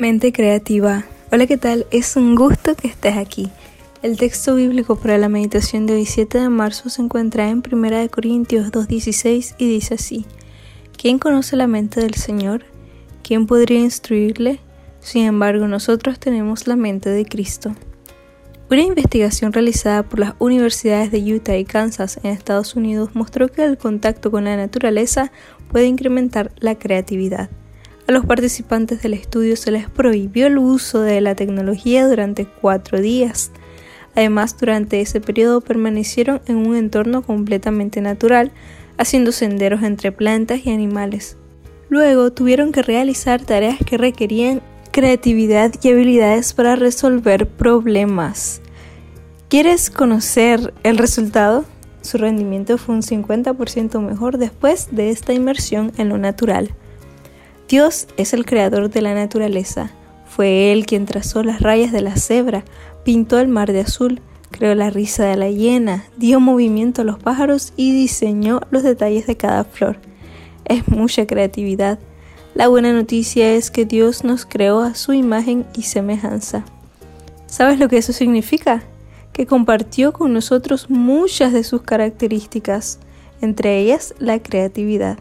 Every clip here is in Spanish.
Mente creativa. Hola, ¿qué tal? Es un gusto que estés aquí. El texto bíblico para la meditación de hoy 7 de marzo se encuentra en 1 Corintios 2.16 y dice así. ¿Quién conoce la mente del Señor? ¿Quién podría instruirle? Sin embargo, nosotros tenemos la mente de Cristo. Una investigación realizada por las universidades de Utah y Kansas en Estados Unidos mostró que el contacto con la naturaleza puede incrementar la creatividad. A los participantes del estudio se les prohibió el uso de la tecnología durante cuatro días. Además, durante ese periodo permanecieron en un entorno completamente natural, haciendo senderos entre plantas y animales. Luego tuvieron que realizar tareas que requerían creatividad y habilidades para resolver problemas. ¿Quieres conocer el resultado? Su rendimiento fue un 50% mejor después de esta inmersión en lo natural. Dios es el creador de la naturaleza. Fue Él quien trazó las rayas de la cebra, pintó el mar de azul, creó la risa de la hiena, dio movimiento a los pájaros y diseñó los detalles de cada flor. Es mucha creatividad la buena noticia es que Dios nos creó a su imagen y semejanza. ¿Sabes lo que eso significa? Que compartió con nosotros muchas de sus características, entre ellas la creatividad.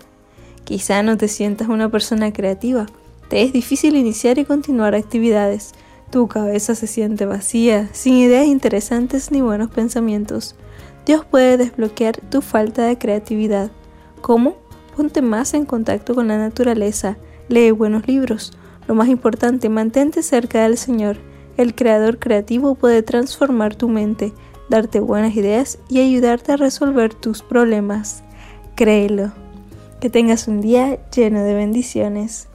Quizá no te sientas una persona creativa, te es difícil iniciar y continuar actividades, tu cabeza se siente vacía, sin ideas interesantes ni buenos pensamientos. Dios puede desbloquear tu falta de creatividad. ¿Cómo? Ponte más en contacto con la naturaleza, lee buenos libros. Lo más importante, mantente cerca del Señor. El creador creativo puede transformar tu mente, darte buenas ideas y ayudarte a resolver tus problemas. Créelo. Que tengas un día lleno de bendiciones.